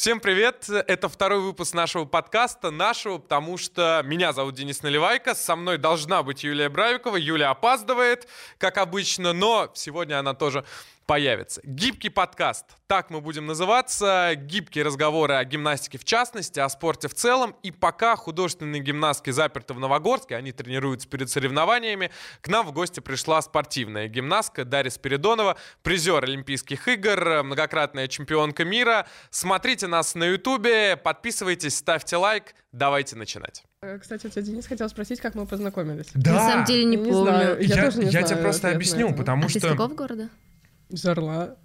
Всем привет! Это второй выпуск нашего подкаста, нашего, потому что меня зовут Денис Наливайко, со мной должна быть Юлия Бравикова, Юля опаздывает, как обычно, но сегодня она тоже появится. Гибкий подкаст, так мы будем называться. Гибкие разговоры о гимнастике в частности, о спорте в целом. И пока художественные гимнастки заперты в Новогорске, они тренируются перед соревнованиями, к нам в гости пришла спортивная гимнастка Дарья Спиридонова, призер Олимпийских игр, многократная чемпионка мира. Смотрите нас на Ютубе, подписывайтесь, ставьте лайк. Давайте начинать. Э, Кстати, у тебя Денис хотел спросить, как мы познакомились. Да, На самом деле не помню. знаю. Я я, тоже не я знаю тебе просто ответ объясню, потому а ты из что... какого города? Из Орла?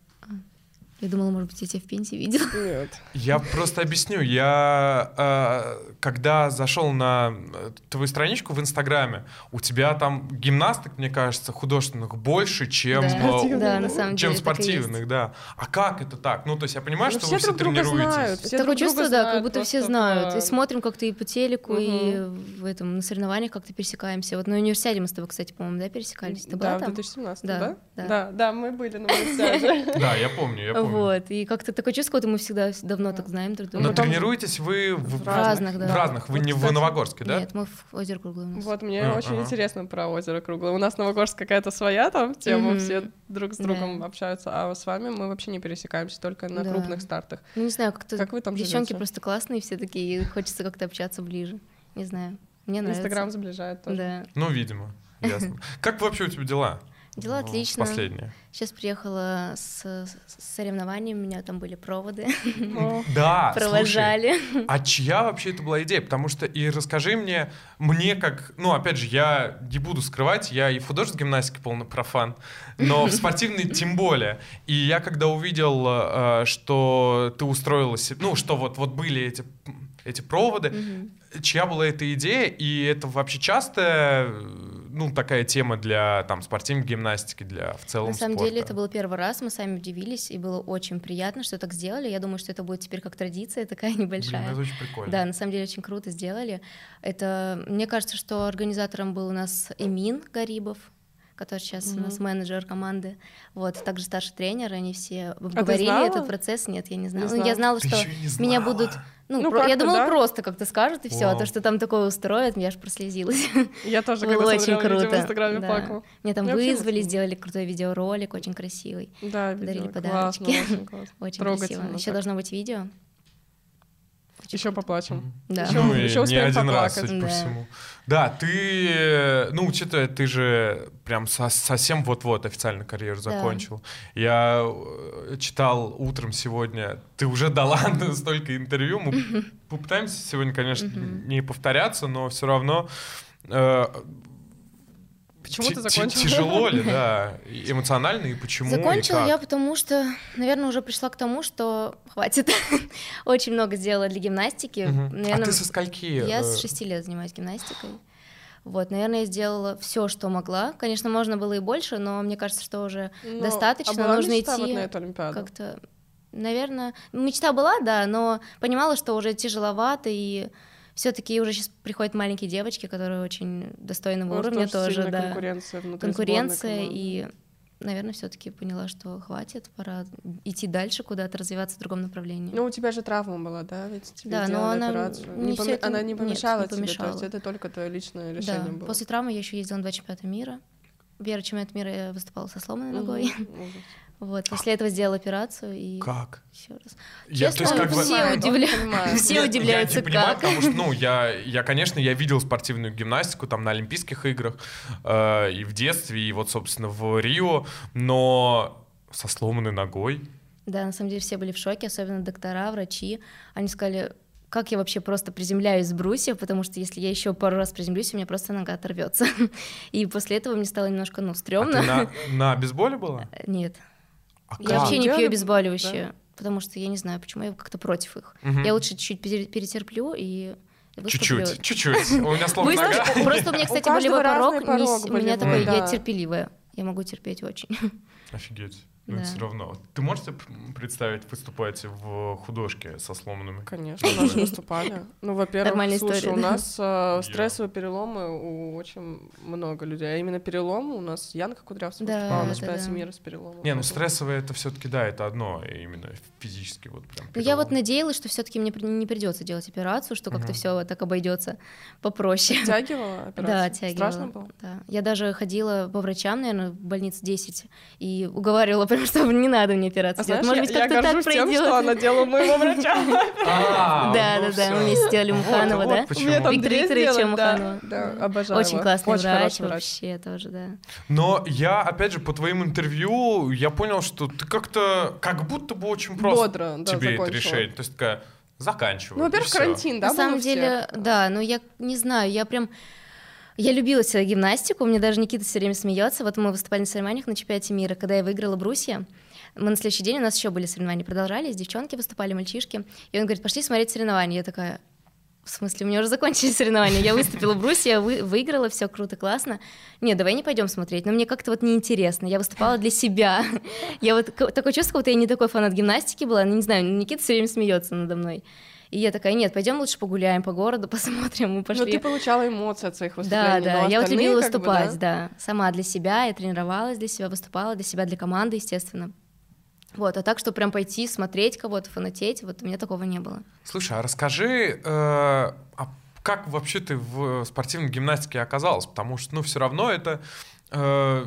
Я думала, может быть, я тебя в Пензе видела. Нет. Я просто объясню. Я э, когда зашел на э, твою страничку в Инстаграме, у тебя там гимнасток, мне кажется, художественных больше, чем Да. э, Спортивных. Да, на самом чем деле спортивных, да. А как это так? Ну, то есть я понимаю, Ну, что все вы все друг друга тренируетесь. знают. Все Такое друг друга чувство, да, знают как будто все знают. по- И смотрим как-то и по телеку, и в этом, на соревнованиях как-то пересекаемся. Вот на универсиаде мы с тобой, кстати, по-моему, да, пересекались? Ты Да, была в там? 2017, Да, да? да. Да, да, мы были на универсиаде. Да, я помню, я помню. Вот, и как-то такое чувство, что мы всегда давно так знаем друг друга. Но потом- тренируетесь вы в, В разных, да. в разных. Вы Вот, не в кстати, Новогорске, да? Нет, мы в озеро круглое у нас. Вот, мне А, очень ага. интересно про озеро Круглое. У нас Новогорск какая-то своя там тема, Мгм. все друг с другом Да. общаются, а с вами мы вообще не пересекаемся, только на Да. крупных стартах. Ну, не знаю, как-то Как вы там девчонки живете? просто классные все такие, и хочется как-то общаться ближе. Не знаю, мне нравится. Инстаграм сближает тоже. Да. Ну, видимо. Ясно. Как вообще у тебя дела? Дела Ну, отлично. Последние. Сейчас приехала с, с соревнований, у меня там были проводы, Да, слушай, провожали. А чья вообще это была идея? Потому что и расскажи мне, мне как, ну опять же, я не буду скрывать, я и в художественной гимнастике полный профан, но в спортивной тем более. И я когда увидел, э, что ты устроилась, ну что вот вот были эти эти проводы, чья была эта идея, и это вообще часто, ну, такая тема для, там, спортивной гимнастики, для, в целом, На самом спорта? деле это был первый раз, мы сами удивились, и было очень приятно, что так сделали. Я думаю, что это будет теперь как традиция такая Блин, небольшая. это очень прикольно. Да, на самом деле очень круто сделали. Это, мне кажется, что организатором был у нас Эмин Гарибов, который сейчас у нас менеджер команды. Вот, также старший тренер, они все обговорили знала? этот процесс. Нет, я не знала. Не Ну, знала. я знала, Ты что не меня знала. будут. Ну, Ну, про- я думала, да. просто как-то скажут и все, а то, что там такое устроят, я аж прослезилась. Я тоже, когда очень в круто. Инстаграме, да. плакала. Там Я вызвали, сделали крутой видеоролик, очень красивый, Да, Подарили подарочки. Классно, очень классно. очень красиво. Еще должно быть видео. Еще поплачем. Да. Ещё- ну, и ещё не один раз, поплакать. судя по Да. всему. Да, ты, э, ну, учитывая, ты же прям со- совсем вот-вот официально карьеру Да. закончил. Я э, читал утром сегодня, ты уже дала столько интервью. Мы попытаемся сегодня, конечно, не повторяться, но все равно... Почему ты закончила? Тяжело ли, да, эмоционально, и почему, Закончила я, потому что, наверное, уже пришла к тому, что хватит. Очень много сделала для гимнастики. А ты со скольки? Я э, с шести лет занимаюсь гимнастикой. Вот, наверное, я сделала все, что могла. Конечно, можно было и больше, но мне кажется, что уже Но- достаточно. а нужно идти вот на эту Олимпиаду? как-то, наверное, мечта была, да, но понимала, что уже тяжеловато и все-таки уже сейчас приходят маленькие девочки, которые очень достойного Может, уровня тоже тоже, да. конкуренция внутри конкуренция и наверное, все-таки поняла, что хватит, пора идти дальше куда-то, развиваться в другом направлении. Ну, у тебя же травма была, да? Ведь тебе Да, но она операцию. не Не поме- это- Она не нет, помешала не тебе, то помешала. есть это только твое личное да, решение было. после травмы я еще ездила на два чемпионата мира. Первый чемпионат мира я выступала со сломанной ногой. Ужас. Вот, после этого сделала операцию и Как? еще раз. Я, то есть, Честно, как бы- все Понимаю, удивля- все удивляются, я не понимаю, как. потому что, ну, я, я, конечно, я видел спортивную гимнастику там на Олимпийских играх э, и в детстве, и вот, собственно, в Рио, но со сломанной ногой. Да, на самом деле все были в шоке, особенно доктора, врачи. Они сказали, как я вообще просто приземляюсь с брусья, потому что если я еще пару раз приземлюсь, у меня просто нога оторвется. И после этого мне стало немножко, ну, А стрёмно. ты на, на бейсболе была? Нет, А я как? вообще не пью обезболивающие, потому что я не знаю, почему я как-то против их. Мгм. Я лучше чуть-чуть пере- перетерплю и. Чуть-чуть, чуть-чуть. У меня нога. Просто у меня, кстати, болевой порог, у меня такой, я да. терпеливая. Я могу терпеть очень. Офигеть. Но Да. все равно. Ты можешь себе представить выступать в художке со сломанными? Конечно, у нас же выступали. Ну, во-первых, слушай, у да. нас э, стрессовые переломы у очень много людей. А именно переломы у нас Янка Кудрявцева Да, выступала на да, чемпионате да. мира с переломом. Не, ну стрессовое это все-таки да, это одно, именно физически вот прям. Ну, я вот надеялась, что все-таки мне при- не придется делать операцию, что как-то все так обойдется попроще. Оттягивала Да, операцию? оттягивала. Страшно было? Да. Я даже ходила по врачам, наверное, в больнице 10 и уговаривала прям, что не надо мне операцию А делать. знаешь, Может быть, я, я как-то так тем, пройдет. что она делала моего врача. А, Да, ну да, да, всё. мы вместе сделали Муханова, да? Виктора Викторовича да. Муханова. Да, обожаю Очень классный врач, вообще тоже, да. Но я, опять же, по твоим интервью, я понял, что ты как-то, как будто бы очень просто да, тебе это решение. То есть такая, заканчиваю. Ну, во-первых, карантин, да, На самом деле, да, но я не знаю, я прям... Я любила всегда гимнастику, мне даже Никита все время смеется. Вот мы выступали на соревнованиях на чемпионате мира, когда я выиграла брусья. Мы на следующий день, у нас еще были соревнования, продолжались, девчонки выступали, мальчишки. И он говорит, пошли смотреть соревнования. Я такая, в смысле, у меня уже закончились соревнования. Я выступила в брусе, я вы- выиграла, все круто, классно. Не, давай не пойдем смотреть. Но мне как-то вот неинтересно. Я выступала для себя. Я вот такое чувство, будто я не такой фанат гимнастики была. Ну, не знаю, Никита все время смеется надо мной. И я такая, нет, пойдем лучше погуляем по городу, посмотрим. Мы Но пошли. Ну, ты получала эмоции от своих Да, выступлений. да, но я вот любила как бы, выступать, да. Сама для себя, я тренировалась для себя, выступала для себя, для команды, естественно. Вот, а так, что прям пойти, смотреть кого-то, фанатеть, вот у меня такого не было. Слушай, а расскажи, э, а как вообще ты в спортивной гимнастике оказалась? Потому что, ну, все равно это э,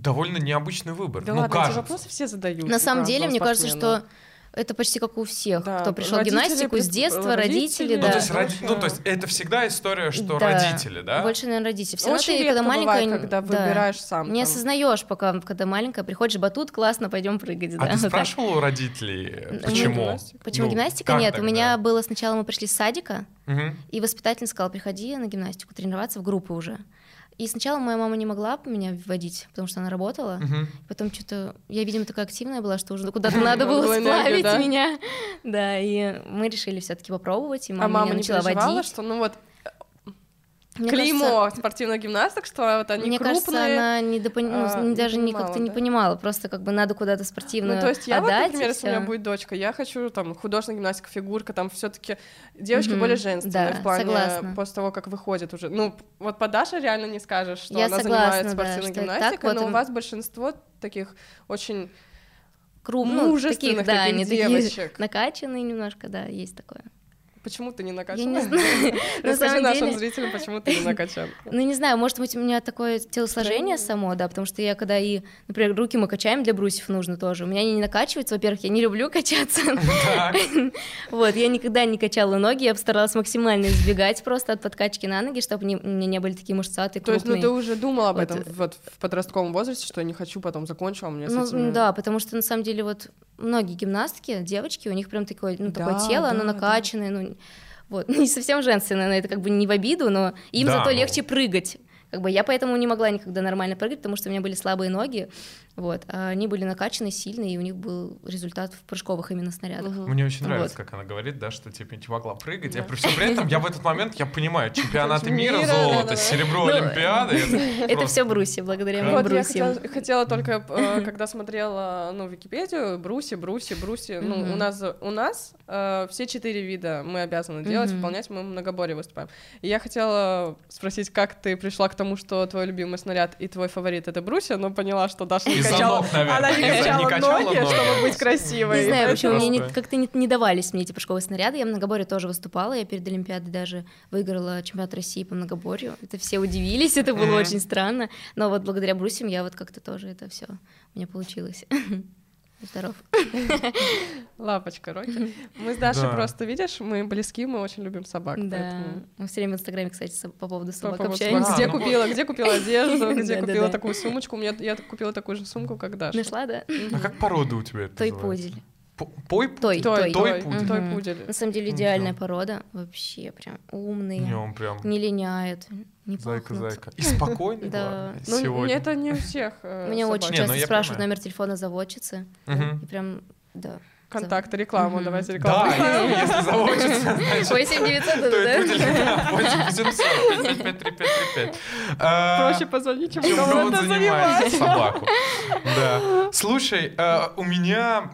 довольно необычный выбор. Да ну, ладно, кажется. эти вопросы все задают. На самом деле, мне кажется, что это почти как у всех, Да, кто пришел родители гимнастику с детства, родители, родители, Ну, да. то есть, роди- ну, то есть это всегда история, что Да. родители, да? Больше, наверное, родители. Все Очень ты, редко когда бывает, маленькая, когда да, выбираешь сам. не там. осознаешь, пока, когда маленькая, приходишь, батут, классно, пойдем прыгать. А да, ты спрашивала у родителей, Ну, почему? Почему Ну, гимнастика? Нет, у меня было сначала мы пришли с садика. И воспитательница сказала, приходи на гимнастику, тренироваться в группы уже. И сначала моя мама не могла меня вводить, потому что она работала. Мгм. Потом что-то... Я, видимо, такая активная была, что уже куда-то надо было сплавить меня. Да, и мы решили все таки попробовать, и мама, А мама не начала водить. что ну вот Мне клеймо кажется- спортивных гимнасток, что вот они Мне крупные. кажется, она не допон- ну, а, не- не даже не как-то не да? понимала, просто как бы надо куда-то спортивно Ну, то есть я вот, отдать, например, и если у меня будет дочка, я хочу там художественная гимнастика, фигурка, там все таки девочки Мгм. более женственные Да, в плане согласна. после того, как выходит уже. Ну, вот по Даше реально не скажешь, что Я она согласна, занимается да, спортивной так, гимнастикой, вот но у им- вас большинство таких очень Круг, ну, мужественных таких, да, таких они девочек. такие накачанные немножко, да, есть такое. Почему ты не Я накачана? не знаю. На Расскажи самом нашим деле- зрителям, почему ты не накачан. Ну, не знаю, может быть, у меня такое телосложение само, да, потому что я когда и, например, руки мы качаем для брусьев нужно тоже, у меня они не накачиваются, во-первых, я не люблю качаться, вот, я никогда не качала ноги, я постаралась максимально избегать просто от подкачки на ноги, чтобы у меня не были такие мышцатые, То есть, ну крупные. ты уже думала об этом вот в подростковом возрасте, что я не хочу, потом закончила, а мне с Ну, да, потому что на самом деле вот многие гимнастки, девочки, у них прям такое, ну, такое Да, тело, оно накачанное, ну, вот, не совсем женственное, но это как бы не в обиду, но им Да, зато ну. легче прыгать. Как бы я поэтому не могла никогда нормально прыгать, потому что у меня были слабые ноги, вот, а они были накачаны, сильные, и у них был результат в прыжковых именно снарядах. Мне очень нравится, Вот. как она говорит, да, что типа не могла прыгать. Да. Я при всем при этом, я в этот момент, я понимаю, чемпионаты мира, Мира, золото, серебро, Ну, Олимпиады. Это все брусья, благодаря моим Вот я хотела, только, э, когда смотрела, ну, Википедию, бруси, бруси, бруси, ну, у нас, у нас э, все четыре вида мы обязаны делать, выполнять, мы в многоборье выступаем. И я хотела спросить, как ты пришла к тому, что твой любимый снаряд и твой фаворит — это брусья, но поняла, что Даша не качала, наверное. она не качала ноги, ноги. чтобы быть красивой. Не знаю, почему мне как-то не, не давались мне эти прыжковые снаряды. Я в многоборье тоже выступала. Я перед Олимпиадой даже выиграла чемпионат России по многоборью. Это все удивились, это было очень странно. Но вот благодаря брусьям я вот как-то тоже это все у меня получилось. Здоров. Лапочка, Рокки. Мы с Дашей Да. просто, видишь, мы близки, мы очень любим собак. Да. поэтому- Мы все время в Инстаграме, кстати, по поводу По собак поводу общаемся. собак. Где А, ну купила, где купила одежду, где купила такую сумочку. У меня я купила такую же сумку, как Даша. Нашла, да? А как порода у тебя это Той? Той, Той, той. той, пудель. той пудель. На самом деле идеальная порода. Вообще прям умные. Не, он прям Не линяют, не зайка, пахнут. зайка. И спокойный, Да. Ну, сегодня. это не у всех э, Меня собак. очень часто ну я спрашивают номер телефона заводчицы. И прям, да. Контакты, рекламу, давайте Да, рекламу. если если заводится, значит... 8 900, То да? это пудель, да, 8 800 555 Проще позвонить, чем кого-то занимать. собаку. Да. Слушай, э, у меня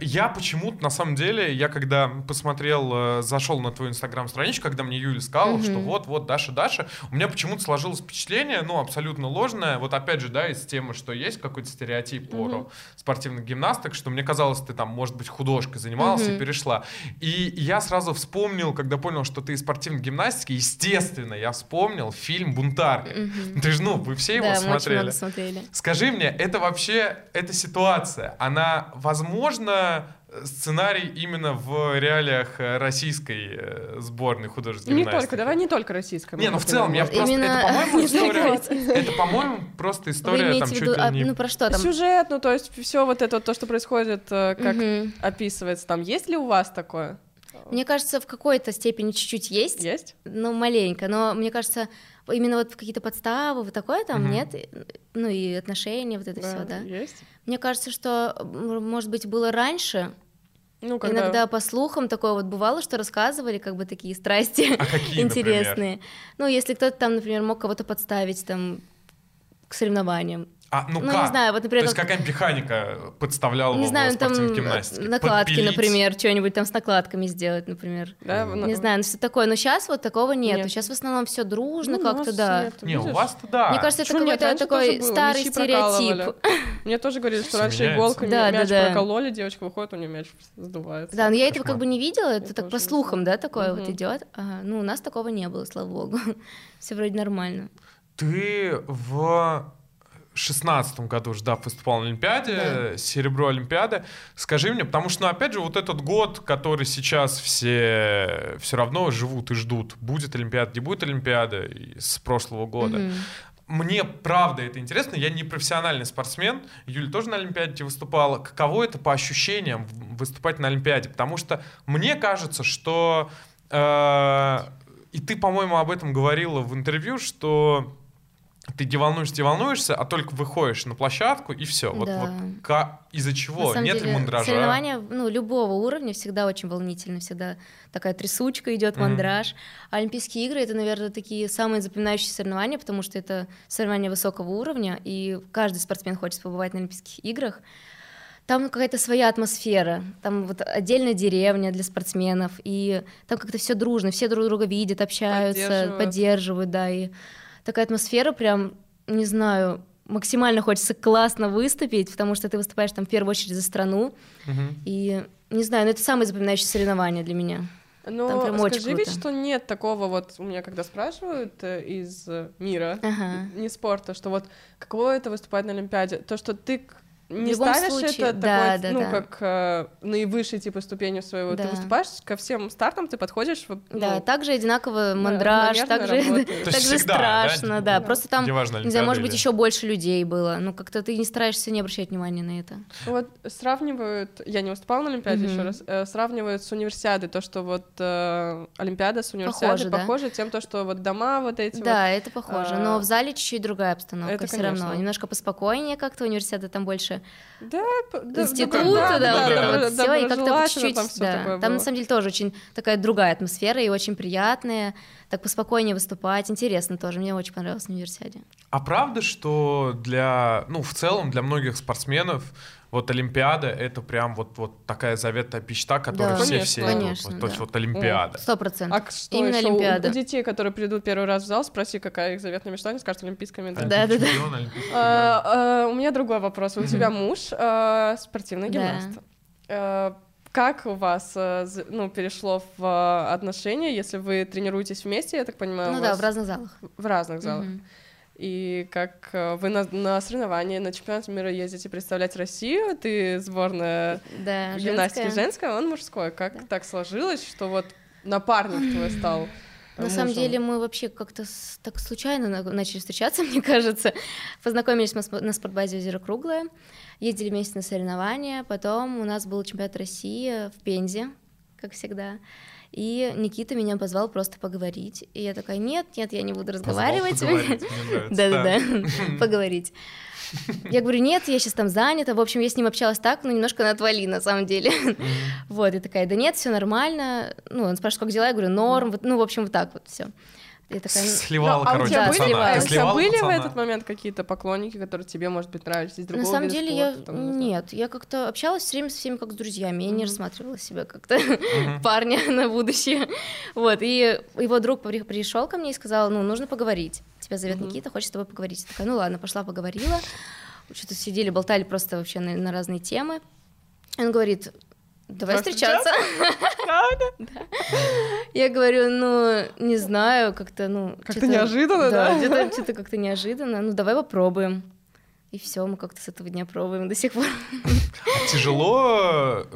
я почему-то, на самом деле, я когда посмотрел, э, зашел на твою инстаграм-страничку, когда мне Юля сказала, mm-hmm. что вот-вот, Даша, Даша, у меня почему-то сложилось впечатление, ну, абсолютно ложное, вот опять же, да, из темы, что есть какой-то стереотип mm-hmm. про спортивных гимнасток, что мне казалось, ты там, может быть, художкой занималась mm-hmm. и перешла. И я сразу вспомнил, когда понял, что ты из спортивной гимнастики, естественно, я вспомнил фильм «Бунтарка». Mm-hmm. Ты же, ну, вы все его да, смотрели. Смотрели. Скажи мне, это вообще, эта ситуация, она возможна возможно, сценарий именно в реалиях э, российской э, сборной художественной Не только, давай не только российской. Не, ну в целом, я просто, именно... это, по-моему, история, это, по-моему, просто история там чуть ли не... Ну, про что там? Сюжет, ну, то есть все вот это, то, что происходит, э, как описывается там. Есть ли у вас такое? Мне кажется, в какой-то степени чуть-чуть есть. Есть? Ну, маленько, но мне кажется, именно вот какие-то подставы, вот такое там угу. нет, ну и отношения, вот это да, все, да. Есть. Мне кажется, что, может быть, было раньше. Ну, когда... Иногда по слухам такое вот бывало, что рассказывали, как бы такие страсти а какие, интересные. Например? Ну, если кто-то там, например, мог кого-то подставить там к соревнованиям. А, ну, ну как? не знаю, вот, например... То есть какая механика подставляла не знаю, в спортивной там гимнастике? накладки, Подпилить? например, что-нибудь там с накладками сделать, например. Да, не ну, знаю, ну что такое. Но сейчас вот такого нет. нет. Сейчас в основном все дружно ну, как-то, да. Нет, не, у вас-то да. Мне кажется, это какой-то такой старый стереотип. Мне тоже говорили, что раньше иголками да, мяч да, прокололи, девочка выходит, у нее мяч сдувается. Да, но я этого как бы не видела, это так по слухам, да, такое вот идет. Ну, у нас такого не было, слава богу. Все вроде нормально. Ты в шестнадцатом году же, да, выступал на Олимпиаде, да. серебро Олимпиады. Скажи мне, потому что, ну, опять же, вот этот год, который сейчас все все равно живут и ждут, будет Олимпиада, не будет Олимпиада с прошлого года. Mm-hmm. Мне правда это интересно, я не профессиональный спортсмен, Юля тоже на Олимпиаде выступала. Каково это по ощущениям выступать на Олимпиаде? Потому что мне кажется, что... Э, и ты, по-моему, об этом говорила в интервью, что ты не волнуешься, не волнуешься, а только выходишь на площадку и все. Вот, да. вот из-за чего? Нет деле, ли мандража? Соревнования ну, любого уровня всегда очень волнительно, всегда такая трясучка идет, мандраж. Mm-hmm. А Олимпийские игры это, наверное, такие самые запоминающиеся соревнования, потому что это соревнования высокого уровня, и каждый спортсмен хочет побывать на Олимпийских играх. Там какая-то своя атмосфера, там вот отдельная деревня для спортсменов, и там как-то все дружно, все друг друга видят, общаются, поддерживают, поддерживают да, и такая атмосфера прям, не знаю, максимально хочется классно выступить, потому что ты выступаешь там в первую очередь за страну. Угу. И не знаю, ну это самое запоминающееся соревнование для меня. Но прям скажи очень ведь, что нет такого вот, у меня когда спрашивают э, из мира, ага. не спорта, что вот каково это выступать на Олимпиаде, то, что ты не в любом ставишь случае, это да, такой, да, ну, да. как э, наивысшей типа ступенью своего. Да. Ты выступаешь ко всем стартам, ты подходишь. Ну, Да, также одинаково мандраж, также, также страшно, да, да, просто там, не знаю, может быть, еще больше людей было, ну как-то ты не стараешься не обращать внимания на это. Вот сравнивают, я не выступала на Олимпиаде еще раз, э, сравнивают с универсиадой, то, что вот э, Олимпиада с универсиадой Похоже, да? похоже, тем, то, что вот дома вот эти Да, вот. это похоже, но в зале чуть-чуть другая обстановка это все равно, немножко поспокойнее как-то универсиада там больше Да, да, ну, да, да, вот да, это да, вот все, и как-то чуть-чуть, там да. Там было. на самом деле тоже очень такая другая атмосфера и очень приятная, так поспокойнее выступать, интересно тоже, мне очень понравилось на универсиаде. А правда, что для, ну, в целом для многих спортсменов вот Олимпиада это прям вот, вот такая заветная мечта, которой Да, все конечно, все идут. конечно, Вот, То есть да. вот Олимпиада. Сто процентов. А что Именно еще? Олимпиада. У детей, которые придут первый раз в зал, спроси, какая их заветная мечта, они скажут олимпийская медаль. Да, да, да. А, а, У меня другой вопрос. У тебя муж а, спортивный Да. гимнаст. Как у вас ну, перешло в отношения, если вы тренируетесь вместе, я так понимаю, Ну да, вас в разных залах. в разных залах? Мгм. И как а, вы на, на соревнования, на чемпионат мира ездите представлять Россию, ты сборная Да, гимнастики женская. женская, он мужской. Как Да. так сложилось, что вот напарник твой стал э, На самом мужем? деле мы вообще как-то так случайно на- начали встречаться, мне кажется. Познакомились мы на спортбазе «Озеро Круглое», ездили вместе на соревнования, потом у нас был чемпионат России в Пензе, как всегда. И Никита меня позвал просто поговорить. И я такая, нет, нет, я не буду разговаривать. Да-да-да, поговорить. Я говорю, нет, я сейчас там занята. В общем, я с ним общалась так, ну, немножко на отвали, на самом деле. Вот, и такая, да нет, все нормально. Ну, он спрашивает, как дела? Я говорю, норм. Вот, ну, в общем, вот так вот все. Я такая, ну, Сливала, Ну, а у короче, тебя да, были, пацана. Ты а у тебя были в пацана? этот момент какие-то поклонники, которые тебе, может быть, нравились из другого На самом деле я спорта, там, не знаю? нет, я как-то общалась все время со всеми как с друзьями, я не Мгм. рассматривала себя как-то Мгм. парня на будущее. Вот, и его друг пришел ко мне и сказал, ну, нужно поговорить. Тебя зовет Мгм. Никита, хочет с тобой поговорить. Я такая, ну ладно, пошла поговорила. Что-то сидели, болтали просто вообще на, на разные темы. Он говорит, давай встречаться. Правда? Я говорю, ну, не знаю, как-то, ну... Как-то неожиданно, да? где-то что-то как-то неожиданно. Ну, давай попробуем. И все, мы как-то с этого дня пробуем до сих пор. Тяжело,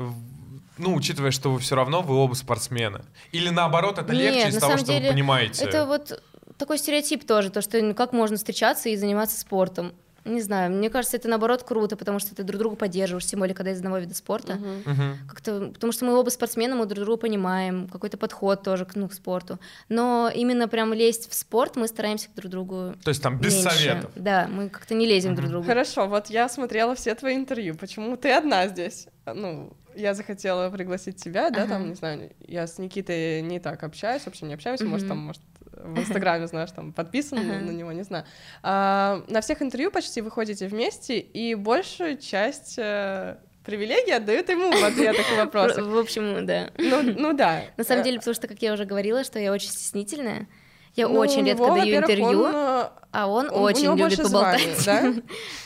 ну, учитывая, что вы все равно, вы оба спортсмены. Или наоборот, это Нет, легче из того, что вы деле, понимаете. Это вот такой стереотип тоже, то, что ну, как можно встречаться и заниматься спортом. Не знаю, мне кажется, это наоборот круто, потому что ты друг друга поддерживаешь, тем более, когда из одного вида спорта. Мгм. Как-то, потому что мы оба спортсмены, мы друг друга понимаем, какой-то подход тоже к, ну, к спорту. Но именно прям лезть в спорт мы стараемся друг другу То есть там без меньше. советов. Да, мы как-то не лезем друг к другу. Хорошо, вот я смотрела все твои интервью. Почему ты одна здесь? Ну, я захотела пригласить тебя, да, там, Ага. не знаю, я с Никитой не так общаюсь, вообще не общаемся, может, Мгм. там, может, в Инстаграме, знаешь, там, подписан Ага. на него, не знаю. А, на всех интервью почти вы ходите вместе, и большую часть э, привилегий отдают ему в ответах и вопросах. В общем, да. Ну, ну да. На самом Э, деле, потому что, как я уже говорила, что я очень стеснительная. Я ну, очень редко него, даю интервью, он, э, а он, он- у очень него любит поболтать. званий, да?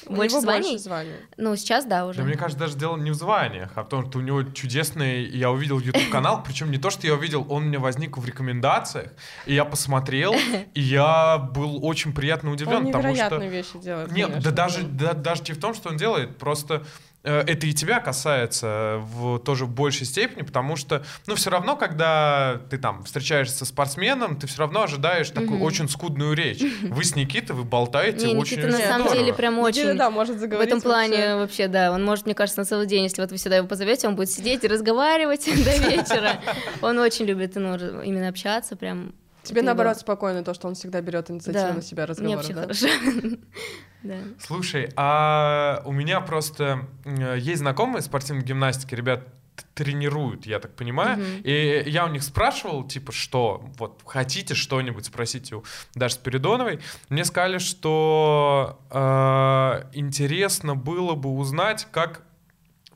У Больше него званий? больше званий. Ну, сейчас да, уже. Да мне кажется, даже дело не в званиях, а в том, что у него чудесный, я увидел YouTube канал, причем не то, что я увидел, он меня возник в рекомендациях, и я посмотрел, и я был очень приятно удивлен, Он потому что... невероятные вещи делает. Нет, да конечно, даже, да, даже не в том, что он делает, просто это и тебя касается в тоже в большей степени, потому что, ну, все равно, когда ты там встречаешься со спортсменом, ты все равно ожидаешь такую Мгм. очень скудную речь. Вы с Никитой, вы болтаете Не, очень Никита на самом здорово. деле прям Никита, очень... да, может В заговорить этом плане вообще. вообще, да, он может, мне кажется, на целый день, если вот вы сюда его позовете, он будет сидеть и разговаривать до вечера. Он очень любит ну, именно общаться, прям. Тебе наоборот спокойно то, что он всегда берет инициативу Да, на себя вообще да? хорошо. Да. Слушай, а у меня просто э, есть знакомые спортивной гимнастики, ребят тренируют, я так понимаю, Мгм. и я у них спрашивал, типа, что, вот, хотите что-нибудь, спросите у Даши Спиридоновой, мне сказали, что э, интересно было бы узнать, как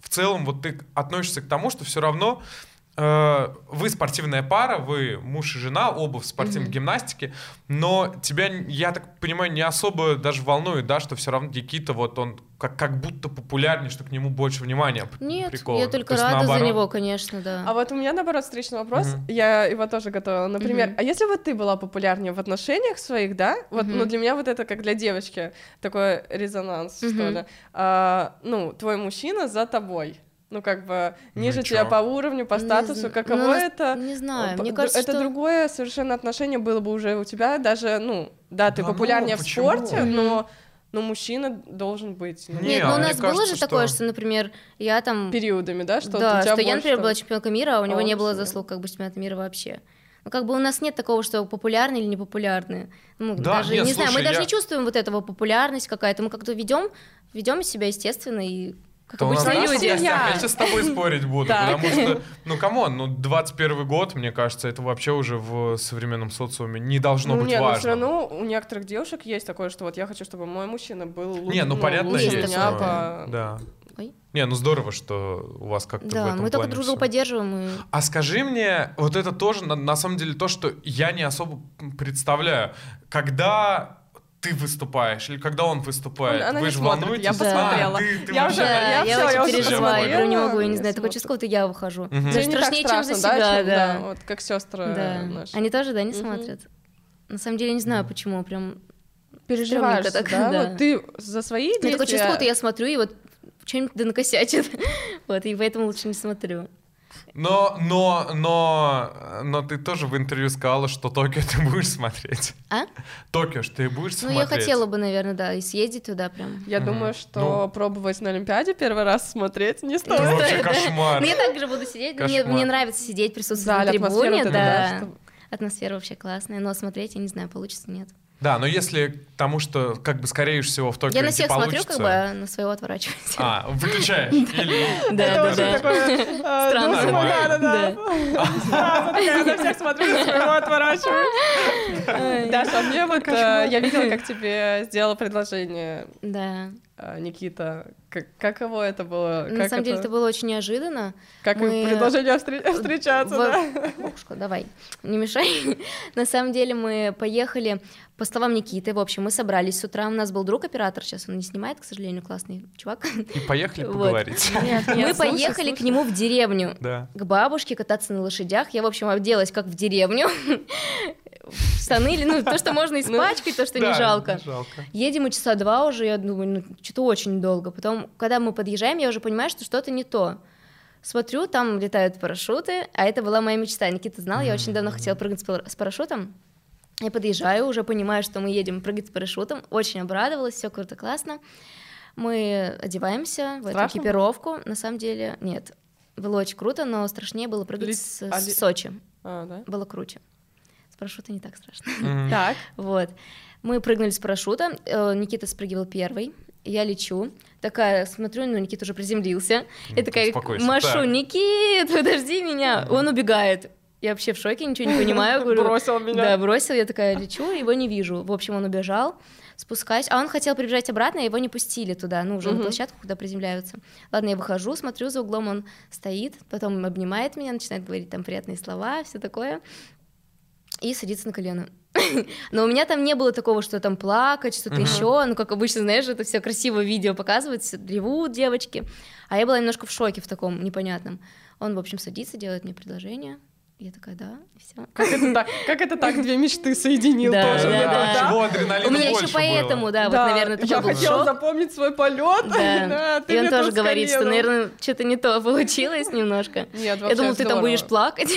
в целом вот ты относишься к тому, что все равно э, вы спортивная пара, вы муж и жена, оба в спортивной Мгм. гимнастике, но тебя, я так понимаю, не особо даже волнует, да, что все равно Никита, вот он как, как будто популярнее, что к нему больше внимания Нет, приковано. я То только есть рада за наоборот. него, конечно, да. А вот у меня, наоборот, встречный вопрос. Мгм. Я его тоже готовила. Например, Мгм. а если вот ты была популярнее в отношениях своих, да? Вот, Мгм. ну, для меня вот это как для девочки такой резонанс, что Мгм. ли. А, ну, твой мужчина за тобой. Ну, как бы ниже Ну, тебя чё? по уровню, по Не статусу. зна- Каково ну, это? Не знаю, мне кажется, это что... другое совершенно отношение было бы уже у тебя, даже, ну, да, ты Да ну, популярнее в почему? спорте, Мгм. но, но мужчина должен быть ну, Не, Нет, ну у нас было кажется, же такое, что- что, например, я там... периодами, да, что да, у тебя что я, больше например, там- была чемпионкой мира, а у него А не было заслуг как бы чемпионата мира вообще. Ну, как бы у нас нет такого, что популярные или непопулярные. Ну, Да, даже, нет, не знаю, мы слушай, даже я- не чувствуем вот этого популярность какая-то. Мы как-то ведем, ведем себя естественно и как нас обычные в люди. Я. Сейчас с тобой спорить буду, Так. потому что, ну, come on, ну, 21 год, мне кажется, это вообще уже в современном социуме не должно ну, быть нет, но важно. все равно у некоторых девушек есть такое, что вот я хочу, чтобы мой мужчина был лу- Не, ну, понятно, лучше есть меня такое. по... Да. Ой. Не, ну здорово, что у вас как-то в Да, этом мы только друг друга поддерживаем. И... А скажи мне, вот это тоже на, на самом деле то, что я не особо представляю. Когда ты выступаешь или когда он выступает, Он- она вы же волнуетесь? я А, посмотрела. ты- ты Я уже- Да, я я, всё, очень я переживаю, я не могу, я не знаю, смотрю. чувство, будто я Даже не так страшнее, чем за страшно, да, себя, чем- да. Вот как сестры Да. наши. Они тоже, да, не Мгм. смотрят? На самом деле, не знаю, почему, прям... переживаешь, стрёмненько да? так, да. Вот ты за свои У меня такое действия- чувство, будто я смотрю, и вот что-нибудь да накосячит. Вот, и поэтому лучше не смотрю. Но, но, но, но ты тоже в интервью сказала, что Токио ты будешь смотреть. А? Токио, что ты будешь Ну, смотреть. я хотела бы, наверное, да, и съездить туда прям. Я Мгм. думаю, что Ну. пробовать на Олимпиаде первый раз смотреть не Ну, стоит. вообще Да. кошмар. Ну, я также буду сидеть, мне, мне нравится сидеть, присутствовать Да, на трибуне, да. что- Атмосфера вообще классная, но смотреть, я не знаю, получится, нет. Да, но если к тому, что как бы скорее всего в Токио Я на всех получится... смотрю, как бы, на своего отворачиваюсь. А, выключаешь? Или... Да, Это да, да. такое... э, Странно. Да, да, да. Такая на всех смотрю, на своего отворачиваюсь. Даша, а мне вот... э, Я видела, как тебе сделала предложение Да. Э, Никита. Как- Каково это было? На Как самом деле это было очень неожиданно. Как мы- предложение встр- встречаться, Вот. да? Бабушка, давай, не мешай. На самом деле мы поехали, по словам Никиты, в общем, мы собрались с утра, у нас был друг-оператор, сейчас он не снимает, к сожалению, классный чувак. И поехали Вот. поговорить. Нет, Мы нет, слушай, поехали к слушай. нему в деревню, Да. к бабушке кататься на лошадях. Я, в общем, оделась как в деревню. Штаны или, ну, то, что можно испачкать, то, что не жалко. Едем мы часа два уже, я думаю, ну, что-то очень долго. Потом, когда мы подъезжаем, я уже понимаю, что что-то не то. Смотрю, там летают парашюты, а это была моя мечта. Никита знал, я очень давно хотела прыгать с пар- с парашютом. Я подъезжаю, уже понимаю, что мы едем прыгать с парашютом. Очень обрадовалась, все круто, классно. Мы одеваемся в эту Страшно экипировку. На самом деле, нет. Было очень круто, но страшнее было прыгать Ли- с, а с Сочи. А, да? Было круче. Парашюта не так страшно. Так. Вот. Мы прыгнули с парашюта, э, Никита спрыгивал первый, я лечу, такая, смотрю, ну, Никита уже приземлился, я такая машу, Так. Никит, подожди меня, он убегает. Я вообще в шоке, ничего не понимаю. Говорю, Бросил меня. Да, бросил, я такая лечу, его не вижу. В общем, он убежал, спускаюсь, а он хотел прибежать обратно, его не пустили туда, ну, уже на Мгм. площадку, куда приземляются. Ладно, я выхожу, смотрю за углом, он стоит, потом обнимает меня, начинает говорить там приятные слова, все такое и садится на колено. Но у меня там не было такого, что там плакать, что-то Мгм. еще. Ну, как обычно, знаешь, это все красиво видео показывают, все ревут девочки. А я была немножко в шоке в таком непонятном. Он, в общем, садится, делает мне предложение. Я такая, да, и все. Как это так? Как это так две мечты соединил Да, тоже? да, мне да. тут, Чего адреналина У меня еще поэтому, было? да, вот, наверное, такой я был хотела шок. запомнить свой полет. Да. ты И он мне тоже говорит, что, наверное, что-то не то получилось немножко. Нет, Я думала, ты там будешь плакать.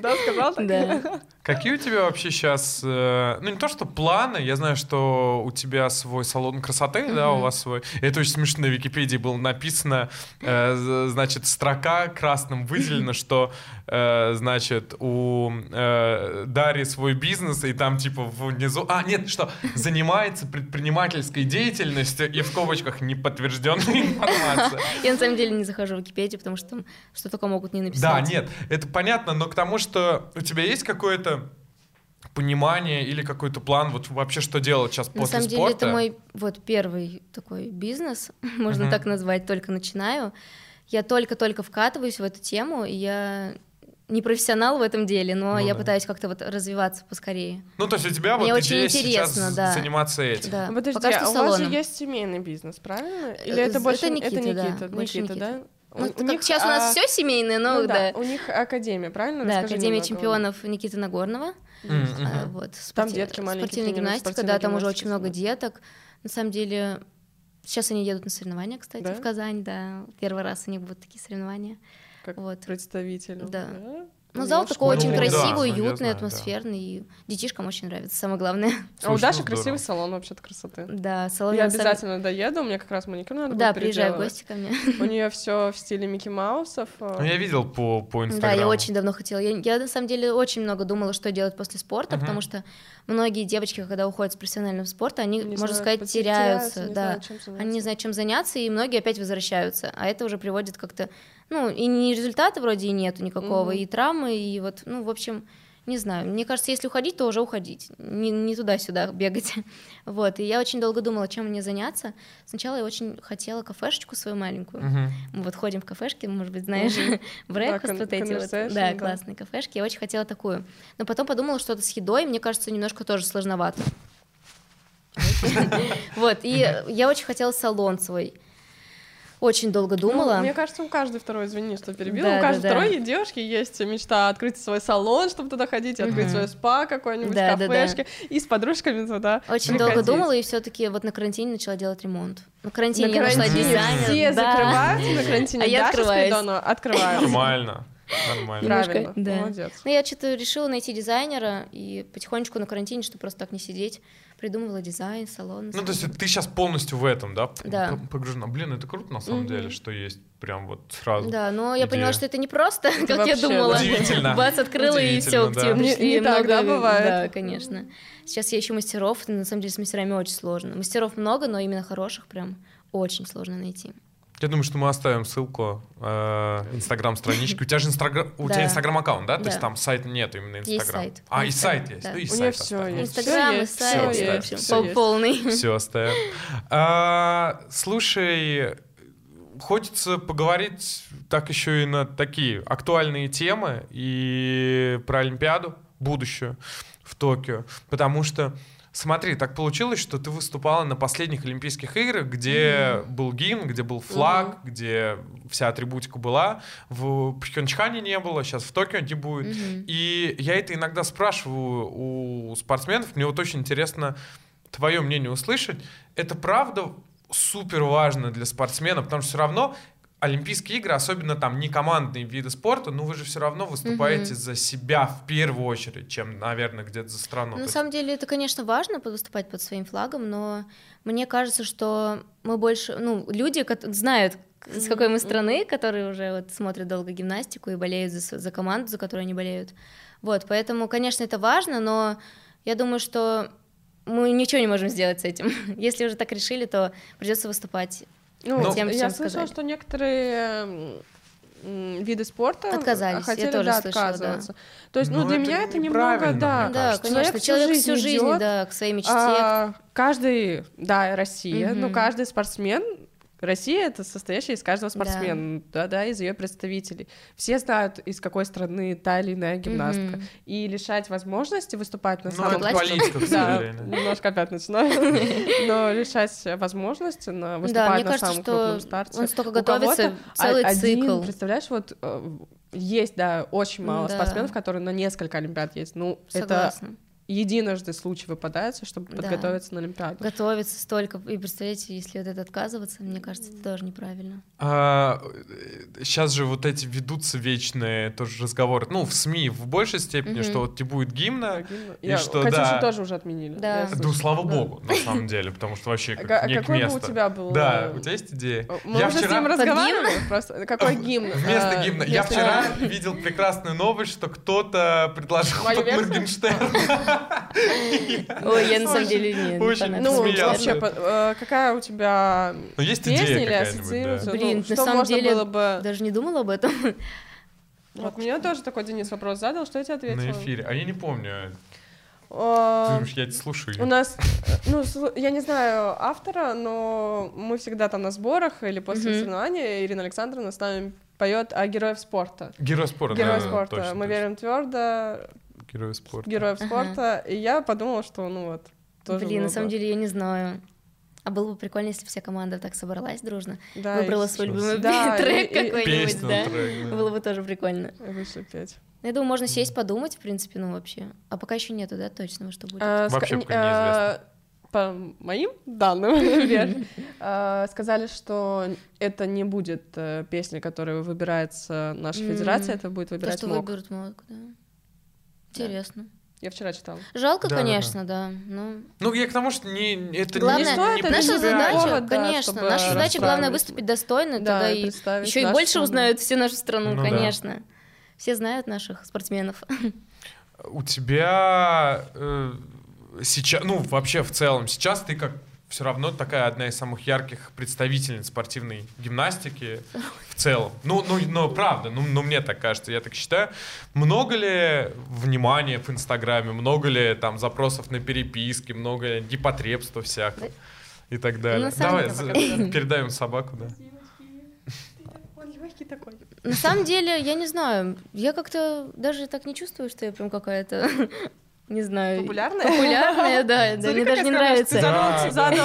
Да, сказал так? Да. Какие у тебя вообще сейчас, ну не то что планы, я знаю, что у тебя свой салон красоты, да, у вас свой. Это очень смешно, на Википедии было написано, э, значит, строка красным выделена, что, э, значит, у э, Дарьи свой бизнес, и там типа внизу, а, нет, что, занимается предпринимательской деятельностью, и в скобочках неподтвержденная информация. Я на самом деле не захожу в Википедию, потому что там что только могут не написать. Да, нет, это понятно, но к тому, что у тебя есть какое-то понимание или какой-то план, вот вообще что делать сейчас На после самом деле спорта? это мой вот первый такой бизнес, можно Мгм. так назвать, только начинаю. Я только-только вкатываюсь в эту тему, и я не профессионал в этом деле, но Ну я да. пытаюсь как-то вот развиваться поскорее. Ну, то есть у тебя Мне вот очень идея сейчас интересно, да. заниматься этим. Да, Подожди, пока что а у вас же салоном. есть семейный бизнес, правильно? Или Э, это это больше Никита, это да, Никита, больше Никита, Никита. да? Ну, У- так у них, сейчас у нас а, все семейное, но ну да. У них академия, правильно? Да, Расскажи Академия немного. чемпионов Никиты Нагорного. Мгм. А, Вот, Там спорти- детки маленькие Спортивная гимнастика, спортивной да, там уже очень много деток. На самом деле, сейчас они едут на соревнования, кстати, Да? в Казань, да. Первый раз у них будут такие соревнования. Как Вот. представитель. Да. Ну, Ну, зал такой очень. Да, красивый, ну, уютный, знаю, да. атмосферный. И детишкам очень нравится, самое главное. А у Даши красивый салон вообще-то красоты. Да, салон Я обязательно доеду, мне как раз маникюр надо Да, приезжай в гости ко мне. У нее все в стиле Микки Маусов. э, Ну, я видел по, по Да, Инстаграму. я очень давно хотела. Я, я, на самом деле очень много думала, что делать после спорта, потому что многие девочки, когда уходят с профессионального спорта, они, не можно знают, сказать, теряются. не да. знают, чем Они не знают, чем заняться, и многие опять возвращаются. А это уже приводит как-то... Ну, и не результата вроде и нету никакого, Мгм. и травмы, и вот, ну, в общем, не знаю. Мне кажется, если уходить, то уже уходить. Не, не туда-сюда бегать. Вот. И я очень долго думала, чем мне заняться. Сначала я очень хотела кафешечку свою маленькую. Мгм. Мы вот ходим в кафешки, может быть, знаешь, Мгм. брекфаст, кон- вот эти вот. Да, да. классные кафешки. Я очень хотела такую. Но потом подумала, что это с едой, мне кажется, немножко тоже сложновато. Вот, и я очень хотела салон свой. Очень долго Ну, думала. мне кажется, у каждой второй, извини, что перебила, Да, у каждой да, да. второй девушки есть мечта открыть свой салон, чтобы туда ходить, открыть Мгм. свой спа какой-нибудь, Да, да, да. кафешки, и с подружками туда Очень долго приходить. думала, и все-таки вот на карантине начала делать ремонт. На карантине На я нашла карантине дизайнер. все да. закрываются на карантине, А я Даша открываюсь. Спиридонова открывается. Нормально. Нормально. Немножко, Правильно, да. молодец. Ну, я что-то решила найти дизайнера и потихонечку на карантине, чтобы просто так не сидеть, придумывала дизайн, салон. Ну, то есть ты сейчас полностью в этом, да? Да. Погружена. Блин, это круто на самом Мгм. деле, что есть прям вот сразу. Да, но я идея. поняла, что это не просто, как я думала. Удивительно. Бац, открыла, и все, Удивительно, к тебе да. Не- не так, много- да, бывает? Да, конечно. Сейчас я ищу мастеров, и на самом деле с мастерами очень сложно. Мастеров много, но именно хороших прям очень сложно найти. Я думаю, что мы оставим ссылку э, инстаграм-странички. У тебя же инстаграм, у Да. тебя инстаграм-аккаунт, да? То есть там сайт нет именно Есть инстаграм. сайт. А, и Есть сайт сайт, есть. да. Ну, и У сайт нее всё оставим. есть. Инстаграм и есть, сайт, всё и, в есть, общем, всё пол- есть. полный. Все оставим. А, слушай, хочется поговорить так еще и на такие актуальные темы и про Олимпиаду будущую в Токио, потому что Смотри, так получилось, что ты выступала на последних Олимпийских играх, где был гимн, где был флаг, где вся атрибутика была. В Пхенчхане не было, сейчас в Токио не будет. Мгм. И я это иногда спрашиваю у спортсменов. Мне вот очень интересно твое мнение услышать. Это правда супер важно для спортсмена, потому что все равно Олимпийские игры, особенно там не командные виды спорта, но вы же все равно выступаете Мгм. за себя в первую очередь, чем, наверное, где-то за страну. То На есть- самом деле это, конечно, важно выступать под своим флагом, но мне кажется, что мы больше, ну, люди знают, с какой мы страны, которые уже вот смотрят долго гимнастику и болеют за, за команду, за которую они болеют. Вот, поэтому, конечно, это важно, но я думаю, что мы ничего не можем сделать с этим. Если уже так решили, то придется выступать. Ну, Ну, тем, я слышала, сказали. что некоторые виды спорта Отказались, я хотели тоже да, слышала, да. отказываться. То есть, ну, Ну, для меня это немного, да. Да, конечно, человек всю жизнь, идёт, да, к своей мечте. а, каждый, да, Россия, но Мгм. каждый спортсмен Россия это состоящая из каждого Да. спортсмена, да, да, из ее представителей. Все знают, из какой страны та или иная гимнастка. Мгм. И лишать возможности выступать на Ну, самом политика, к Да, немножко опять начинаю. Но лишать возможности на Да, выступать на самом крупном старте. он столько У готовится, целый а- один, цикл. Представляешь, вот э, есть, да, очень мало Да. спортсменов, которые на несколько Олимпиад есть. Ну, это. Единожды случай выпадается, чтобы Да. подготовиться на Олимпиаду. Готовиться столько. И представляете, если от этого отказываться, мне кажется, это тоже неправильно. сейчас же вот эти ведутся вечные тоже разговоры, ну, в СМИ в большей степени, Мгм. что вот не будет гимна, И Я- что, Катюшу да. тоже уже отменили. Да. Ну, слышала, слава да. богу, на самом деле, потому что вообще А как ка- не к какой бы у тебя был? Да, э, у тебя есть идея? Мы Я уже с вчера- ним Под разговаривали просто. Какой гимн? Вместо Э, гимна. Я вчера видел прекрасную новость, что кто-то предложил под? Моргенштерн. Ой, я на самом деле не Ну, вообще, э, какая у тебя Ну, есть песня идея или ассоциируется? Ну, Блин, на что самом можно деле, было бы... Даже не думала об этом. Вот мне тоже такой Денис вопрос задал, что я тебе ответила? На эфире. А я не помню. Я тебя слушаю. У нас, э, ну, я не знаю автора, но мы всегда там на сборах или после соревнования Ирина Александровна с нами поет о героев спорта. Герой спорта. Героев да, спорта. точно, мы точно. верим твердо Герой спорта. героев Ага. спорта. И я подумала, что ну вот. Тоже Блин, на самом бы. деле я не знзнаю. А было бы прикольно, если бы вся команда так собралась дружно, Да, выбрала и свой любимый Да, трек какой-нибудь, Песню, да. трек, да. Было бы тоже прикольно. вышли петь. Я думаю, можно сесть, подумать, в принципе, ну вообще. А пока еще нету, да, точного, что будет. А, Вообще пока неизвестно. а, По моим данным, а, сказали, что это не будет э, песня, которая выбирается нашей М. федерацией, это будет То, выбирать что МОК. выберут МОК, да. Интересно. Я вчера читала. Жалко, Да, да, конечно, да. Ну, Ну, я к тому, что не, это главное, не, стоит, это наша задача, повод, да, конечно, наша задача главное выступить достойно, Да, тогда и еще и больше страну. узнают всю нашу страну, Ну да. конечно. Все знают наших спортсменов. У тебя э, сейчас, ну, вообще в целом, сейчас ты как все равно такая одна из самых ярких представительниц спортивной гимнастики в целом. Ну, ну, но правда, ну, ну, мне так кажется, я так считаю. Много ли внимания в Инстаграме, много ли там запросов на переписки, много ли непотребства всякого и так далее. на самом Давай, за- передаем собаку, да. Он легкий такой. На самом деле, я не знаю, я как-то даже так не чувствую, что я прям какая-то, не знаю... Популярная? Популярная, да, да, мне даже не ты нравится. задал-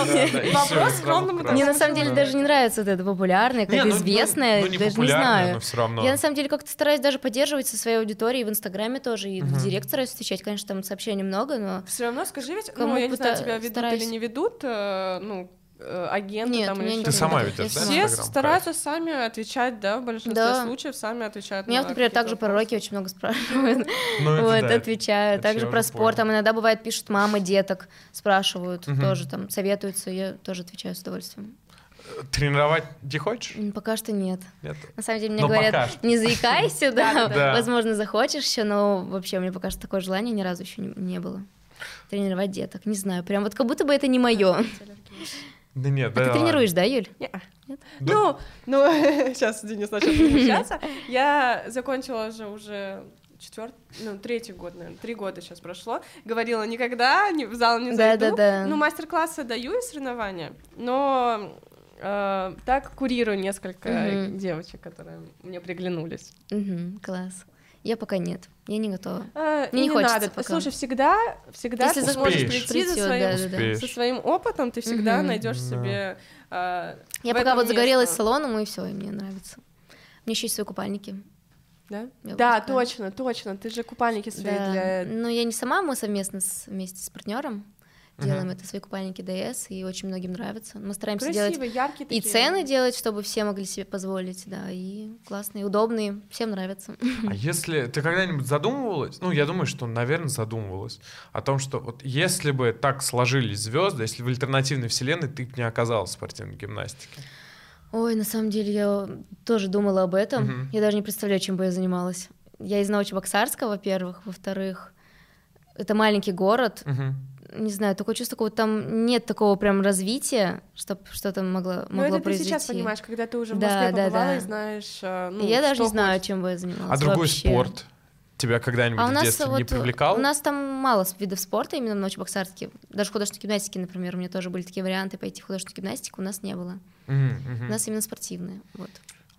вопрос красный. Мне на самом деле Да. даже не нравится вот это популярное, как ну, ну, известное, ну, даже не знаю. Я на самом деле как-то стараюсь даже поддерживать со своей аудиторией в Инстаграме тоже, и в Директ стараюсь встречать, конечно, там сообщений много, но Все равно скажи ведь, ну, я не знаю, тебя ведут или не ведут, э, ну, агенты Нет, там или что-то. Ты сама Я ведешь, да? сама. Все стараются сами отвечать, да, в большинстве Да. случаев сами отвечают. Меня, на например, также про вопросы. роки очень много спрашивают. Ну, Вот, да. отвечаю. это Также про спорт. Там иногда бывает пишут мама, деток, спрашивают, тоже там советуются. Я тоже отвечаю с удовольствием. Тренировать не хочешь? Пока что нет. Нет? На самом деле мне Но пока говорят, не заикайся, да, возможно, захочешь еще, но вообще у меня пока что такое желание ни разу еще не было. Тренировать деток, не знаю, прям вот как будто бы это не мое. Да нет, А да ты ладно. тренируешь, да, Юль? Не-а. Нет? Да. Ну, ну, сейчас Денис начал возмущаться. Я закончила же уже четвертый, ну, третий год, наверное, три года сейчас прошло. Говорила, никогда не, в зал не Да, зайду. да, да. Ну, мастер-классы даю и соревнования, но э, так курирую несколько Мгм. девочек, которые мне приглянулись. Мгм, класс. Я пока нет, я не готова. А, Мне и не хочется надо. пока. Слушай, всегда, всегда Если ты захочешь, сможешь прийти за своим, да, да, да. Со своим опытом, ты всегда Мгм. найдешь Да. себе. а, Я в пока этом вот загорелась место. салоном, и все, и мне нравится. Мне еще есть свои купальники. Да, Я да точно, точно. Ты же купальники свои Да. для Но я не сама, мы совместно с- вместе с партнером Делаем это свои купальники DS, и очень многим нравится. Мы стараемся делать красивые, яркие и такие. цены делать, чтобы все могли себе позволить, да, и классные, удобные, всем нравится. А если ты когда-нибудь задумывалась, ну, я думаю, что, наверное, задумывалась о том, что вот если бы так сложились звезды, если в альтернативной вселенной ты бы не оказалась в спортивной гимнастике. Ой, на самом деле я тоже думала об этом. Мгм. Я даже не представляю, чем бы я занималась. Я из Новочебоксарска, во-первых. Во-вторых, это маленький город. Мгм. Не знаю, такое чувство, как будто там нет такого прям развития, чтобы что-то могло, Ну, могло это ты произойти. сейчас понимаешь, когда ты уже в Да, Москве да, побывала да. и знаешь, а, ну, я даже не знаю, чем бы я занималась. А другой вообще. спорт тебя когда-нибудь А в детстве вот не привлекал? у нас там мало видов спорта именно в Новочебоксарске. Даже художественной гимнастики, например, у меня тоже были такие варианты пойти в художественную гимнастику, у нас не было. Мгм. У нас именно спортивные. Вот.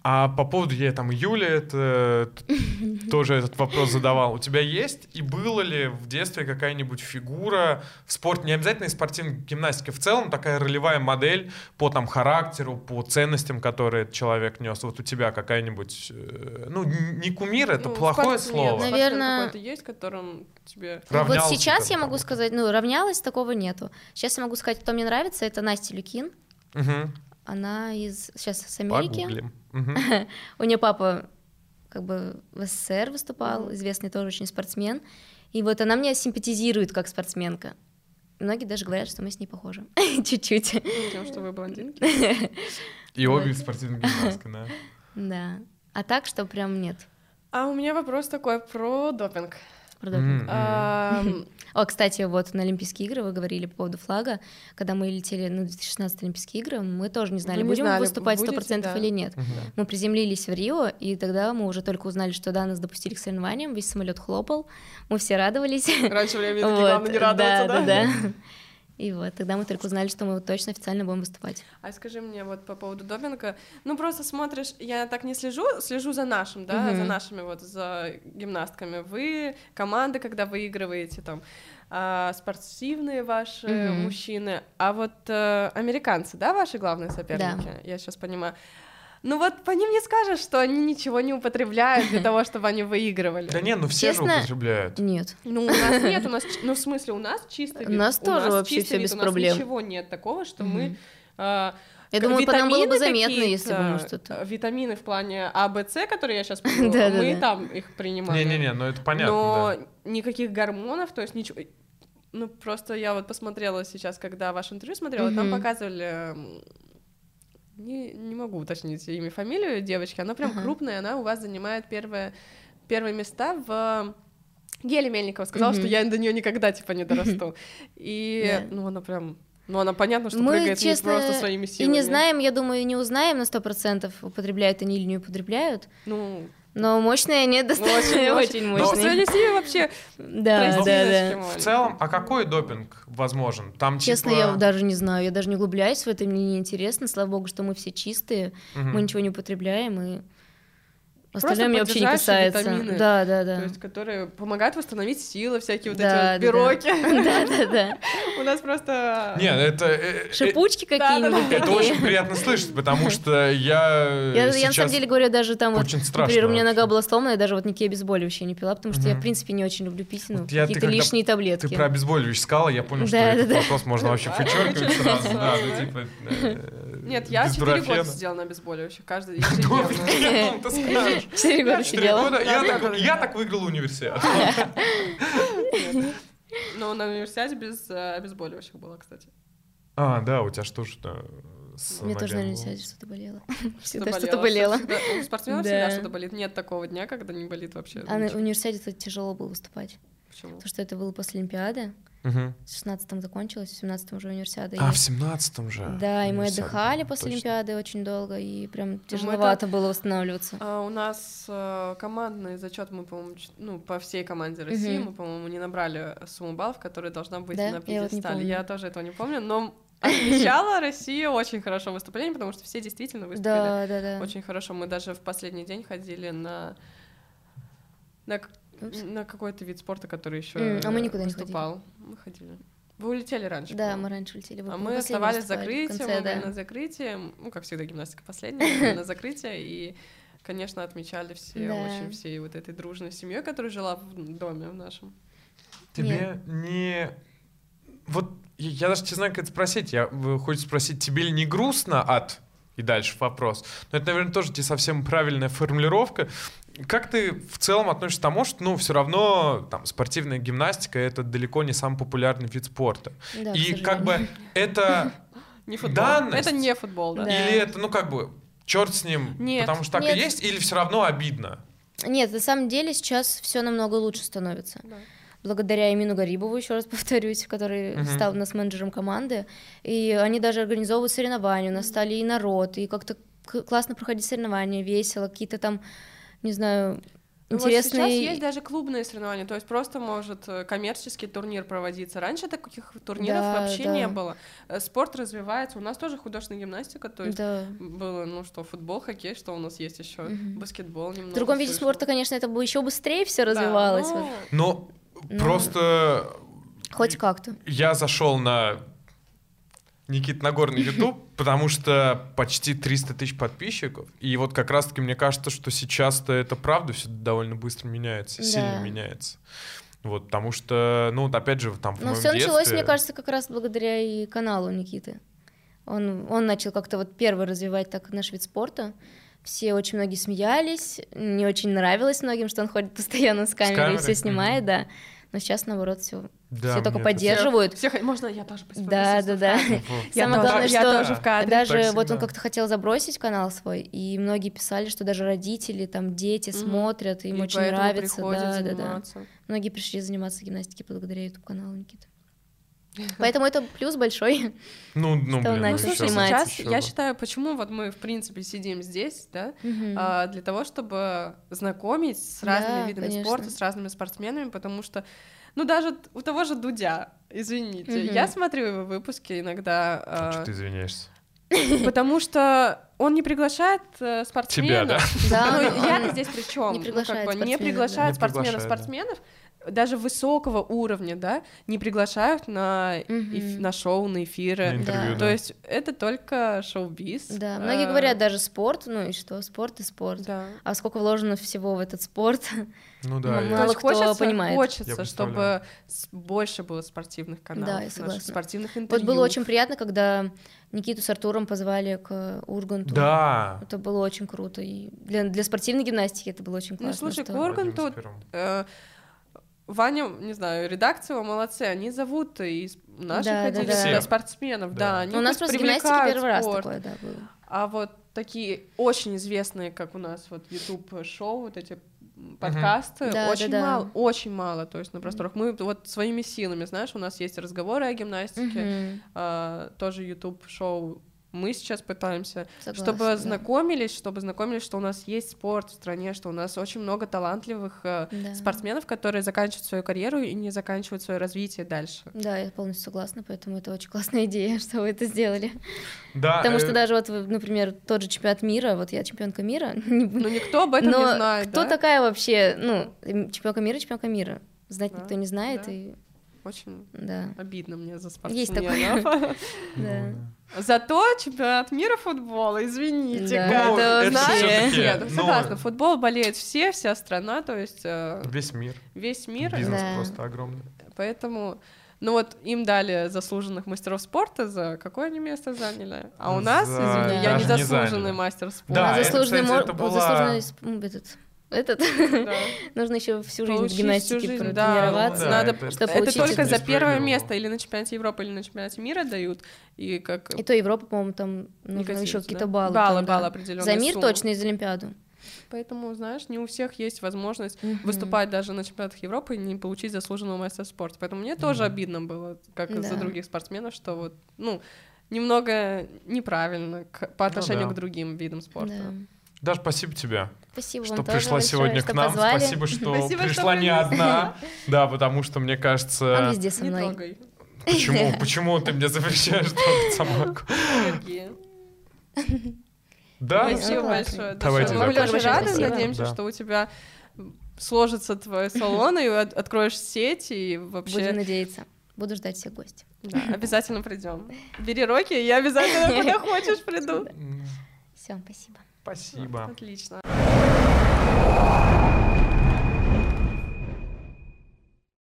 А по поводу, я там Юля это т- тоже этот вопрос задавал. У тебя есть и было ли в детстве какая-нибудь фигура в спорте, не обязательно из спортивной гимнастики, в целом такая ролевая модель по там характеру, по ценностям, которые человек нес. Вот у тебя какая-нибудь, э, ну не кумир, это Ну, плохое слово. Нет, Наверное- какой-то есть, которым тебе... Равнялся вот сейчас там я могу сказать, ну, равнялась, такого нету. Сейчас я могу сказать, кто мне нравится, это Настя Люкин. Мгм. Она из сейчас с Америки. Погуглим. У нее папа как бы в СССР выступал, известный тоже очень спортсмен. И вот она мне симпатизирует как спортсменка. Многие даже говорят, что мы с ней похожи. Чуть-чуть. Тем, что вы блондинки. И обе спортивные гимнастки, да. Да. А так, что прям нет. А у меня вопрос такой про допинг. О, кстати, вот на Олимпийские игры вы говорили по поводу флага. Когда мы летели на 2016 Олимпийские игры, мы тоже не знали, Вы не будем знали, выступать будете, 100% да. или нет. Мгм. Мы приземлились в Рио, и тогда мы уже только узнали, что да, нас допустили к соревнованиям, весь самолет хлопал, мы все радовались. Раньше времени Вот, главное не радоваться, да? да? И вот, тогда мы только узнали, что мы вот точно официально будем выступать. А скажи мне вот по поводу допинга, ну просто смотришь, я так не слежу, слежу за нашим, да, Мгм. за нашими вот, за гимнастками. Вы, команды, когда выигрываете там, а, спортивные ваши Мгм. мужчины, а вот э, американцы, да, ваши главные соперники, я сейчас понимаю. Ну вот по ним не скажешь, что они ничего не употребляют для того, чтобы они выигрывали. Да нет, ну все же употребляют. Нет. Ну, у нас нет, у нас, ну, в смысле, у нас чистый У вид. нас тоже вообще вид, без у нас проблем. ничего нет такого, что мы... А, Я думаю, по нам было бы заметно, если бы мы что-то... Витамины в плане А, Б, С, которые я сейчас Да-да-да. мы там их принимали. Не-не-не, ну это понятно, Но никаких гормонов, то есть ничего... Ну, просто я вот посмотрела сейчас, когда ваше интервью смотрела, там показывали... Не, не могу уточнить имя, фамилию девочки, она прям Ага. крупная, она у вас занимает первое, первые места в... Геле Мельникова сказала, Мгм. что я до нее никогда, типа, не дорасту. И, Да. ну, она прям... Ну, она понятно, что Мы, прыгает не честно, просто своими И силами. не знаем, я думаю, и не узнаем на сто процентов, употребляют они или не употребляют. Ну, Но мощные они достаточно очень, очень ну, мощные. вообще Да, да, да. В целом, а какой допинг возможен? Там Честно, типа... я даже не знаю, я даже не углубляюсь в это, мне не интересно. Слава богу, что мы все чистые, мы ничего не употребляем, и Остальное меня вообще не касается. витамины. Да, да, да. То есть, которые помогают восстановить силы, всякие вот Да, эти вот да. пироги. Да, да, да. У нас просто... Нет, это... э, э, Шипучки какие-нибудь. Это очень приятно слышать, потому что я Я, на самом деле говорю, даже там вот, например, у меня нога была сломана, я даже вот никакие обезболивающие не пила, потому что я, в принципе, не очень люблю пить, ну, какие-то лишние таблетки. Ты про обезболивающее сказала, я понял, что этот вопрос можно вообще вычеркивать сразу. Да, ну да. типа... э, Нет, я без 4 года сидела на обезболивающих, каждый ежедневно. ты скажешь. Четыре года Четыре сидела. Я так- выиграл университет. Но на университете без э, обезболивающих было, кстати. А, да, у тебя что ж с Мне тоже, было? сидели, что-то болело. Всегда что-то болело. У спортсменов Да. всегда что-то болит. Нет такого дня, когда не болит вообще. А на университете тяжело было выступать, Почему? потому что это было после Олимпиады. Мгм. В 16-м закончилось, в 17-м уже универсиада. А, и- в семнадцатом же. Да, и мы отдыхали после точно. Олимпиады очень долго, и прям это- тяжеловато было восстанавливаться. А, у нас э, командный зачет мы, по-моему, ну, по всей команде России, Мгм. мы, по-моему, не набрали сумму баллов, которая должна быть Да? на Я вот пьедестале. Я тоже этого не помню, но отмечала Россия очень хорошо выступление, потому что все действительно выступили Да, да, да. очень хорошо. Мы даже в последний день ходили на на. На какой-то вид спорта, который еще М, а мы никуда не выступал. Мы ходили. Вы улетели раньше. Да, мы раньше улетели. Вы- А мы оставались закрытием, конце, мы были да. на закрытии, ну, как всегда, гимнастика последняя, были на закрытие, и, конечно, отмечали все Да. очень всей вот этой дружной семьей, которая жила в доме в нашем. Тебе не... Вот я даже не знаю, как это спросить. Я хочу спросить, тебе ли не грустно от... И дальше вопрос. Но это, наверное, тоже не совсем правильная формулировка. Как ты в целом относишься к тому, что, ну, все равно там спортивная гимнастика это далеко не самый популярный вид спорта. Да, И как бы это Не футбол. Данность? Это не футбол, да. Да. или это, ну как бы черт с ним, Нет, потому что так нет. и есть, или все равно обидно. Нет, на самом деле сейчас все намного лучше становится. Да. Благодаря Эмину Гарибову, еще раз повторюсь, который Мгм. стал у нас менеджером команды. И они даже организовывают соревнования, у нас стали и народ, и как-то классно проходить соревнования, весело, какие-то там, не знаю, Ну Вот сейчас есть даже клубные соревнования, то есть просто может э, коммерческий турнир проводиться. Раньше таких турниров Да, вообще да. не было. Э, Спорт развивается. У нас тоже художественная гимнастика, то есть Да. было, ну что, футбол, хоккей, что у нас есть еще, Мгм. баскетбол немного. В другом виде слышно. спорта, конечно, это бы еще быстрее все Да, развивалось. ну, вот. Но Ну. просто Хоть как-то. я зашел на Никит Нагорный YouTube, потому что почти 300 тысяч подписчиков. И вот как раз-таки мне кажется, что сейчас-то это правда все довольно быстро меняется, Да. сильно меняется. Вот, потому что, ну, вот опять же, там в Но все началось, детстве- мне кажется, как раз благодаря и каналу Никиты. Он, он начал как-то вот первый развивать так наш вид спорта. Все очень многие смеялись, не очень нравилось многим, что он ходит постоянно с камерой, и камерой? все снимает, да. Но сейчас, наоборот, все, Да, все только поддерживают. Все, можно я тоже Да, да, да. Самое главное, я что тоже в кадре. даже Так вот он как-то хотел забросить канал свой, и многие писали, что даже родители, там дети смотрят, им И очень нравится, да, да, да. Многие пришли заниматься гимнастикой благодаря YouTube каналу Никиты. Поэтому это плюс большой. Ну, ну, блин, ну, Слушай, сейчас я бы. считаю, почему вот мы, в принципе, сидим здесь, да, Мгм. а, для того, чтобы знакомить с Да, разными видами конечно. спорта, с разными спортсменами, потому что, ну, даже у того же Дудя, извините, Мгм. я смотрю его выпуски иногда, А а, что ты извиняешься? потому что он не приглашает э, спортсменов. Тебя, да? Да, Ну, я здесь при чем? не приглашает не спортсменов, да. приглашает Не приглашает, спортсменов-спортсменов, даже высокого уровня, да, не приглашают на, Мгм. эф- на шоу, на эфиры. На интервью, Да. То есть это только шоу-биз. Да, многие А, говорят даже спорт, ну и что, спорт и спорт. Да. А сколько вложено всего в этот спорт? Ну да. Ну, Мало кто хочется, понимает. Хочется, чтобы больше было спортивных каналов, Да, я наших согласна. спортивных Вот интервью. было очень приятно, когда Никиту с Артуром позвали к Урганту. Да. Это было очень круто. И для, для спортивной гимнастики это было очень Ну, классно. слушай, что- тут- первых. Э, Ваня, не знаю, редакция, молодцы, они зовут из наших Да, да, ходили да. Всех. спортсменов, Да. да. они Ну, у нас просто гимнастика первый раз спорт. такое, да, было. А вот такие очень известные, как у нас вот YouTube шоу, вот эти подкасты, Да, очень да, да. мало, очень мало, то есть на просторах. Мы вот своими силами, знаешь, у нас есть разговоры о гимнастике, Мгм. а, тоже YouTube шоу мы сейчас пытаемся, Согласна, чтобы да. знакомились, чтобы знакомились, что у нас есть спорт в стране, что у нас очень много талантливых э, Да. спортсменов, которые заканчивают свою карьеру и не заканчивают свое развитие дальше. Да, я полностью согласна, поэтому это очень классная идея, что вы это сделали. Да, Потому э, что даже вот, например, тот же чемпионат мира, вот я чемпионка мира, Но никто об этом не знает, кто такая вообще, ну, чемпионка мира, чемпионка мира? Знать никто не знает, и Очень да, обидно мне за Есть спортсменов. да. Зато чемпионат мира футбола, извините, это это Нет, ну, согласна, футбол болеет все, вся страна, то есть э, Весь мир. весь мир, Бизнес просто огромный. поэтому... Ну вот им дали заслуженных мастеров спорта, за какое они место заняли? А у нас, За- извини, я не заслуженный мастер спорта. Да, А это, заслуженный кстати, мор- это была- заслуженный этот, этот, Да. нужно еще всю жизнь в Получить гимнастике всю жизнь, протренироваться. да, Да, надо, это- чтобы это только за первое место или на чемпионате Европы, или на чемпионате мира дают, и как И то Европа, по-моему, там нужно еще да? какие-то баллы. баллы, там, да. баллы определенные. За мир суммы. точно и за Олимпиаду. Поэтому, знаешь, не у всех есть возможность Мгм. выступать даже на чемпионатах Европы и не получить заслуженного мастера спорта. Поэтому мне тоже Мгм. обидно было, как и за Да. других спортсменов, что вот, ну, немного неправильно к- по отношению Ну да. к другим видам спорта. Да. Даш, спасибо тебе, Спасибо что вам тоже пришла большое, сегодня что к нам. позвали. Спасибо, что Спасибо, что пришла не принесли. одна. Да, потому что, мне Он кажется... везде со Не мной. трогай. Почему, почему ты мне запрещаешь трогать собаку? Да? Спасибо Ну, большое. Давайте. Мы очень рады, надеемся, что у тебя сложится твой салон, и от- откроешь сеть, и Будем вообще надеяться. Буду ждать всех гостей. да, обязательно придем. Бери Рокки, и я обязательно куда хочешь приду. Все, спасибо. Спасибо. Отлично.